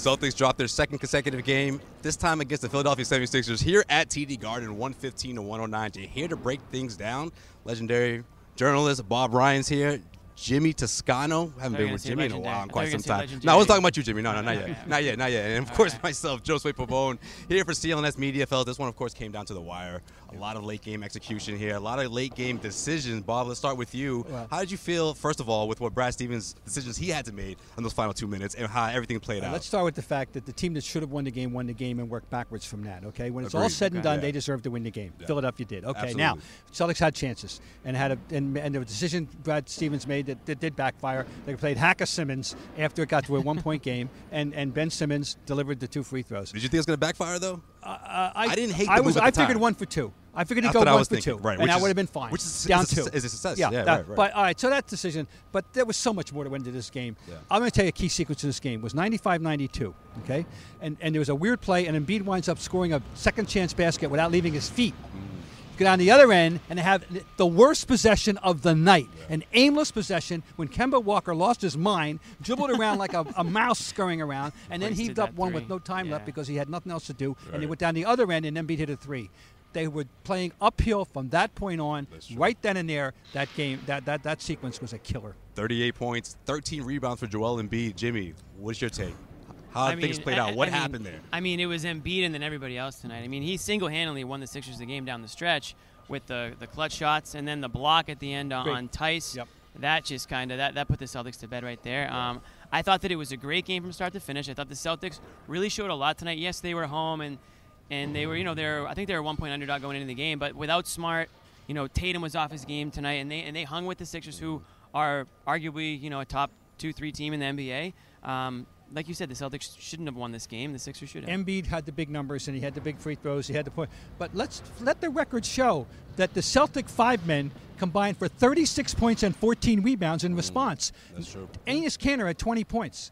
Celtics dropped their second consecutive game, this time against the Philadelphia 76ers here at TD Garden, 115 to 109. To here to break things down, legendary journalist Bob Ryan's here. Jimmy Toscano. Haven't been with Jimmy in a while in quite some time. No, I was talking about you, Jimmy. No, no, not yet. Not yet, not yet. And of course, myself, Josue Pavone, here for CLNS Media. Fellas, this one, of course, came down to the wire. A lot of late game execution here, a lot of late game decisions. Bob, let's start with you. How did you feel, first of all, with what Brad Stevens' decisions he had to make in those final two minutes and how everything played out? Let's start with the fact that the team that should have won the game won the game and worked backwards from that. Okay, when it's all said and done, Yeah. they deserve to win the game. Yeah. Philadelphia did. Okay, Absolutely. now Celtics had chances and had a and, and the decision Brad Stevens made that, that did backfire. They played Hacka Simmons after it got to a one-point game, and and Ben Simmons delivered the two free throws. Did you think it was going to backfire, though? Uh, I didn't hate I was. I figured one for two. I figured he'd That's go what I one for thinking. two, Right, and which I is- would have been fine. which is- down is a- two is a success. Yeah, Yeah, that- right, right. But all right, so that decision. But there was so much more that went into this game. Yeah. I'm going to tell you a key sequence of this game was 95-92. Okay, and and there was a weird play, and Embiid winds up scoring a second chance basket without leaving his feet. Mm. Get on the other end and have the worst possession of the night, an aimless possession when Kemba Walker lost his mind, dribbled around like a, a mouse scurrying around, and then Wasted heaved up one three. with no time left because he had nothing else to do, and he went down the other end and then beat hit a three. They were playing uphill from that point on. Right then and there, that game, that, that, that sequence was a killer. 38 points, 13 rebounds for Joel Embiid. Jimmy, what's your take? How I have things mean, played I- out? What I mean- happened there? I mean, it was Embiid and then everybody else tonight. I mean, he single-handedly won the Sixers the game down the stretch with the the clutch shots and then the block at the end on, on Theis. Yep. That just kind of that, that put the Celtics to bed right there. Um, I thought that it was a great game from start to finish. I thought the Celtics really showed a lot tonight. Yes, they were home and and they were you know they're I think they were a one point underdog going into the game, but without Smart, you know Tatum was off his game tonight, and they and they hung with the Sixers, who are arguably you know a top two three team in the NBA. Um, like you said, the Celtics shouldn't have won this game. The Sixers should have. Embiid had the big numbers and he had the big free throws. He had the point. But let's let the record show that the Celtic five men combined for 36 points and 14 rebounds in response. Mm, that's true. Enes Kanter had 20 points.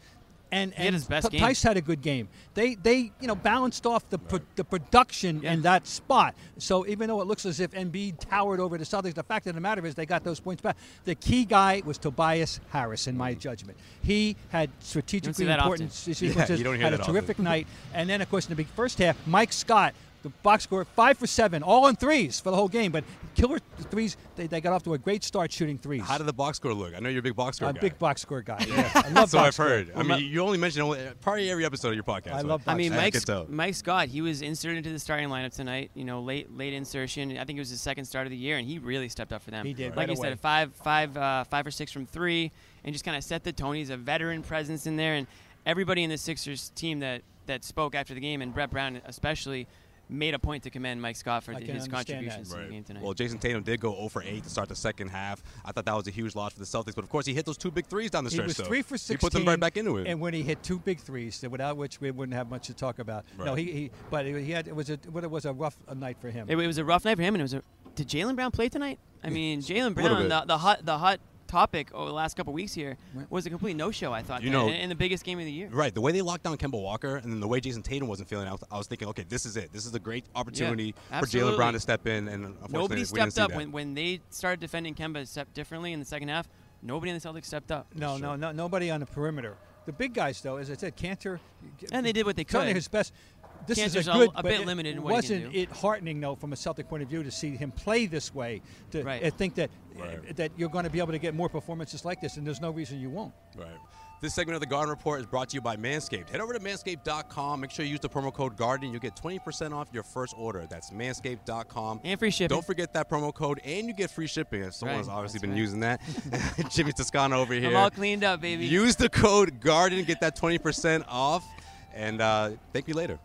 And, had and his best T- game. Theis had a good game. They they you know balanced off the pro- the production in that spot. So even though it looks as if Embiid towered over the Celtics, the fact of the matter is they got those points back. The key guy was Tobias Harris, in my judgment. He had strategically important often. sequences. you don't hear had that a often. terrific night. And then, of course, in the big first half, Mike Scott, the box score, five for seven, all on threes for the whole game. But killer threes, they, they got off to a great start shooting threes. How did the box score look? I know you're a big box score guy. I'm guy. a big box score guy. Yeah, I love so box I've score. heard. I mean, you only mention only, probably every episode of your podcast. I so- love I mean, I Mike, could. Mike Scott, he was inserted into the starting lineup tonight. You know, late late insertion. I think it was his second start of the year, and he really stepped up for them. He did, Like right you away. said, five five uh, five or six from three, and just kind of set the tone. He's a veteran presence in there, and everybody in the Sixers team that that spoke after the game, and Brett Brown especially, made a point to commend Mike Scott for his contributions that. to the game tonight. Well, Jayson Tatum did go 0 for 8 to start the second half. I thought that was a huge loss for the Celtics, but of course he hit those two big threes down the stretch. He stretch. was though. three for 16. He put them right back into it. And when he hit two big threes, without which we wouldn't have much to talk about. No, he, he but he had it was a what it was a rough night for him. It, it was a rough night for him, and it was a. Did Jaylen Brown play tonight? I mean, Jaylen Brown, bit. the, the hot the hot topic over the last couple weeks here Right. was a complete no show. I thought You know- in, in the biggest game of the year. Right, the way they locked down Kemba Walker, and then the way Jayson Tatum wasn't feeling, I was, I was thinking, okay, this is it. This is a great opportunity for Jaylen. Brown to step in, and unfortunately, Nobody we didn't stepped see up that. when, when they started defending Kemba step differently in the second half. Nobody in the Celtics stepped up. no, no, no, nobody on the perimeter. The big guys, though, as I said, Kanter. And they did what they Certainly could. his best. This Kanter's is a a- good, a but bit it limited in what he can wasn't do. it heartening though, from a Celtic point of view, to see him play this way? To Right. think that Right. that you're going to be able to get more performances like this, and there's no reason you won't. Right. This segment of the Garden Report is brought to you by Manscaped. Head over to manscaped.com. Make sure you use the promo code GARDEN. You'll get 20% off your first order. That's manscaped.com. And free shipping. Don't forget that promo code, and you get free shipping. Someone's Right, obviously that's been right. using that. Jimmy Toscano over here. I'm all cleaned up, baby. Use the code GARDEN, get that 20% off, and uh, thank you later.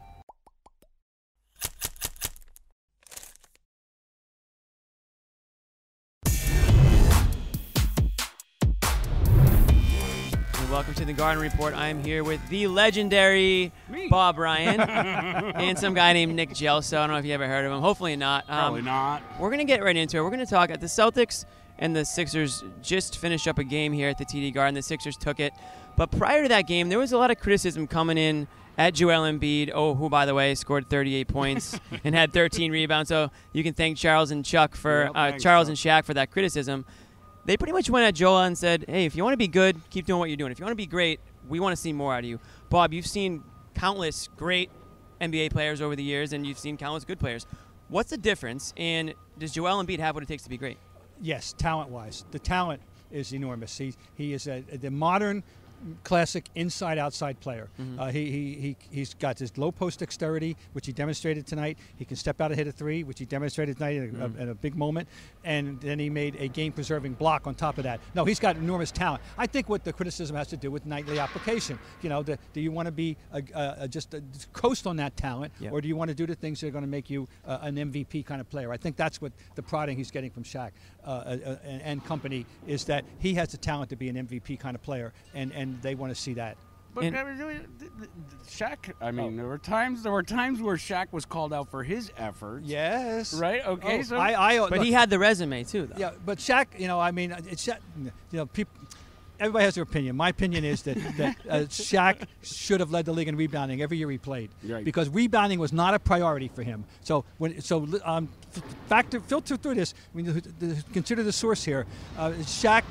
To the Garden Report. I'm here with the legendary Bob Ryan and some guy named Nick Gelso. I don't know if you ever heard of him. Hopefully not. Um, Probably not. We're going to get right into it. We're going to talk at the Celtics and the Sixers just finished up a game here at the TD Garden. The Sixers took it. But prior to that game, there was a lot of criticism coming in at Joel Embiid, oh, who, by the way, scored 38 points and had 13 rebounds. So you can thank Charles and Chuck for uh, Charles and Shaq for that criticism. They pretty much went at Joel and said, "Hey, if you want to be good, keep doing what you're doing. If you want to be great, we want to see more out of you." Bob, you've seen countless great NBA players over the years, and you've seen countless good players. What's the difference? And does Joel Embiid have what it takes to be great? Yes, talent-wise, the talent is enormous. He he is a, the modern classic inside-outside player. Uh, he, he, he, he's got this low post dexterity, which he demonstrated tonight. He can step out and hit a three, which he demonstrated tonight in a, in a big moment. And then he made a game-preserving block on top of that. No, he's got enormous talent. I think what the criticism has to do with nightly application. You know, the, do you want to be a, a, a- just a, coast on that talent, or do you want to do the things that are going to make you uh, an MVP kind of player? I think that's what the prodding he's getting from Shaq uh, uh, uh, and, and company is that he has the talent to be an MVP kind of player, and, and they want to see that. But And- I mean, Shaq. I mean, Oh. there were times there were times where Shaq was called out for his efforts. Yes. Right. Okay. Oh, so I, I, But look, he had the resume too, though. Yeah, but Shaq, you know, I mean, it's Shaq, you know, people. Everybody has their opinion. My opinion is that that uh, Shaq should have led the league in rebounding every year he played, Right. because rebounding was not a priority for him. So when so um, factor filter through this, when you th- consider the source here, uh, Shaq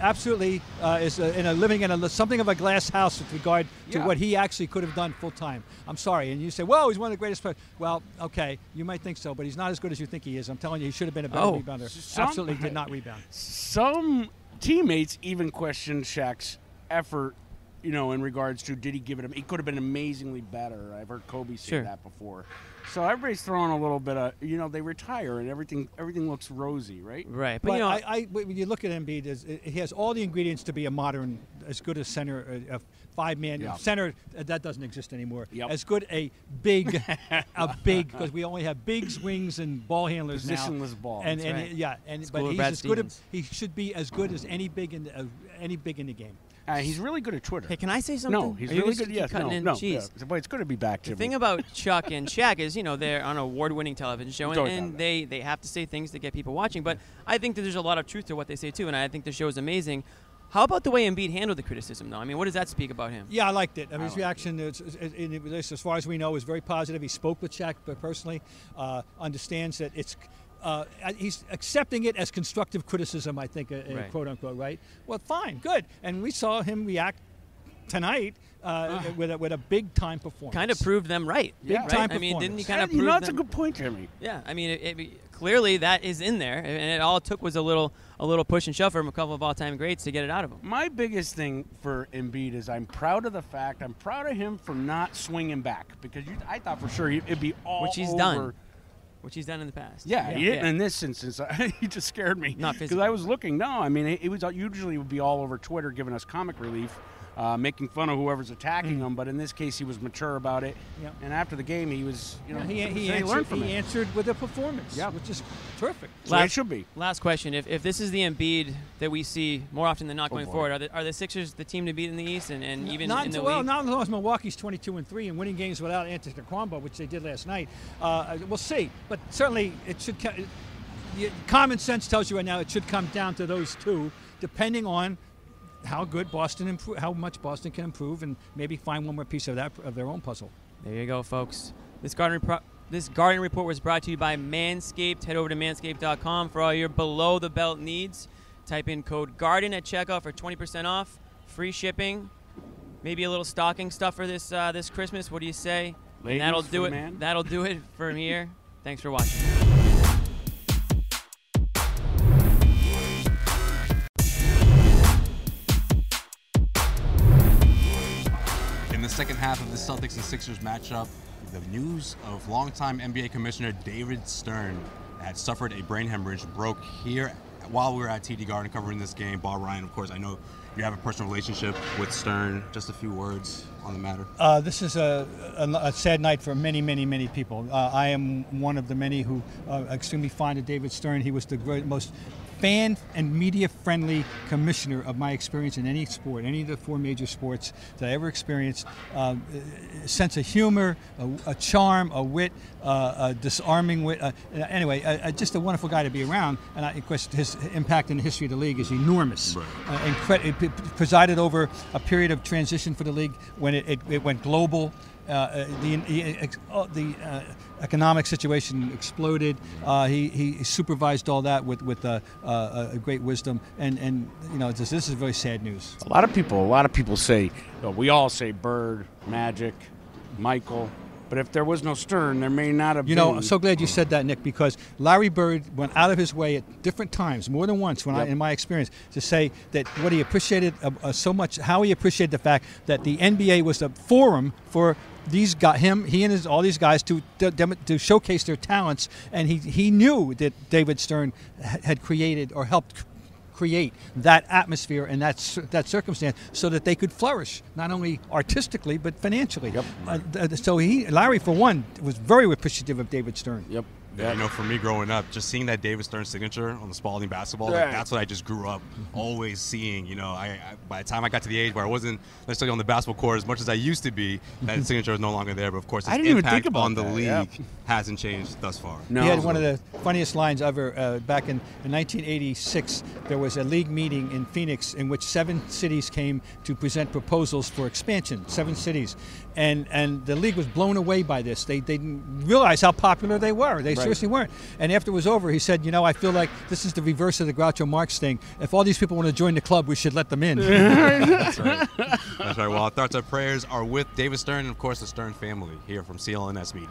absolutely uh, is uh in a living in a something of a glass house with regard to Yeah. what he actually could have done full time. I'm sorry, and you say, "Well, he's one of the greatest players." Well, okay, you might think so, but he's not as good as you think he is. I'm telling you, he should have been a better Oh. rebounder. Some- absolutely did not rebound. some teammates even questioned Shaq's effort. You know, in regards to did he give it? A, he could have been amazingly better. I've heard Kobe say Sure. that before. So everybody's throwing a little bit of. You know, they retire and everything. Everything looks rosy, right? Right. But, But you know, I, I, when you look at Embiid, is he has all the ingredients to be a modern, as good a center, a, a five-man Yeah. center uh, that doesn't exist anymore. Yep. As good a big, a big because we only have bigs, wings, and ball handlers now. Positionless ball. And, and right. yeah, and School but he's as good. Stevens. As, he should be as good as any big in the, uh, any big in the game. Uh, he's really good at Twitter. hey, can I say something? no, he's Are really good. keep Yes, cutting no, in? no. Jeez. yeah. But it's good to be back, The thing about Chuck and Shaq is, you know, they're on an award-winning television show, and, and they, they have to say things to get people watching. But I think that there's a lot of truth to what they say too, and I think the show is amazing. How about the way Embiid handled the criticism, though? I mean, what does that speak about him? Yeah, I liked it. I mean, his reaction, is, is, is, in this, as far as we know, is very positive. He spoke with Shaq but personally, uh, understands that it's. Uh, he's accepting it as constructive criticism, I think, uh, uh, Right. quote unquote, right? Well, fine, good. And we saw him react tonight uh, with, a, with a big time performance. Kind of proved them right. Big right? time I mean, didn't he performance. kind of And, you know, that's them? a good point, Jimmy. Yeah, I mean, it, it, clearly that is in there, and it all it took was a little a little push and shove from a couple of all-time greats to get it out of him. My biggest thing for Embiid is I'm proud of the fact I'm proud of him for not swinging back because you, I thought for sure it'd be all Which he's over. done. Which he's done in the past. Yeah, he didn't Yeah. in this instance. he just scared me. Not because. I was looking. No, I mean it, it was uh, usually would be all over Twitter giving us comic relief. Uh, making fun of whoever's attacking him, but in this case, he was mature about it. Mm. Yeah. And after the game, he was, you know, he, he, he answered, learned from he it. answered with a performance, Yeah. which is terrific. That's the way it Last- should be. Last question: If, if this is the Embiid that we see more often than not going boy. forward, are the, are the Sixers the team to beat in the East and, and even not in the until, well, league? not as long as Milwaukee's 22 and three and winning games without Antetokounmpo, which they did last night. Uh, we'll see, but certainly it should. co- Common sense tells you right now it should come down to those two, depending on how good Boston improve, how much Boston can improve, and maybe find one more piece of that of their own puzzle. There you go, folks. This garden repro- this garden report was brought to you by Manscaped. Head over to manscaped.com for all your below the belt needs. Type in code GARDEN at checkout for 20% off, free shipping, maybe a little stocking stuffer this uh, this Christmas. What do you say? Ladies and that'll do it. man. That'll do it from here. Thanks for watching. Second half of the Celtics and Sixers matchup, the news of longtime NBA Commissioner David Stern had suffered a brain hemorrhage broke here while we were at TD Garden covering this game. Bob Ryan, of course, I know you have a personal relationship with Stern. Just a few words on the matter. Uh, this is a, a, a sad night for many, many, many people. Uh, I am one of the many who are extremely fond of David Stern. He was the great, most fan and media friendly commissioner of my experience in any sport, any of the four major sports that I ever experienced. Um, a sense of humor, a, a charm, a wit, uh, a disarming wit. Uh, anyway, uh, just a wonderful guy to be around. And I, of course, his impact in the history of the league is enormous. Right. Uh, cre- it presided over a period of transition for the league when it, it, it went global. Uh, uh, the the, uh, the uh, economic situation exploded. Uh, he, he supervised all that with with uh, uh, a great wisdom, and and you know this, this is very sad news. A lot of people, a lot of people say, well, we all say Bird, Magic, Michael, but if there was no Stern, there may not have You been. know, I'm so glad you said that, Nick, because Larry Bird went out of his way at different times, more than once, when I, in my experience, to say that what he appreciated uh, uh, so much, how he appreciated the fact that the NBA was a forum for these got him, he and his, all these guys to, to to showcase their talents, and he he knew that David Stern had created or helped. Create that atmosphere and that that circumstance so that they could flourish not only artistically but financially. Yep. Uh, so he, Larry, for one, was very appreciative of David Stern. Yep. Yeah, you know, for me growing up, just seeing that David Stern signature on the Spalding basketball, Yeah. like, that's what I just grew up always seeing. You know, I, I by the time I got to the age where I wasn't necessarily on the basketball court as much as I used to be, that signature is no longer there. But of course, I didn't even impact think about on the that, league yeah. hasn't changed thus far. No. He had one of the funniest lines ever. Uh, back in, in 1986, there was a league meeting in Phoenix in which seven cities came to present proposals for expansion. Seven cities, and and the league was blown away by this. They, they didn't realize how popular they were. They seriously weren't. And after it was over, he said, "You know, I feel like this is the reverse of the Groucho Marx thing. If all these people want to join the club, we should let them in." That's right. That's right. Well, our thoughts and prayers are with David Stern and, of course, the Stern family here from CLNS Media.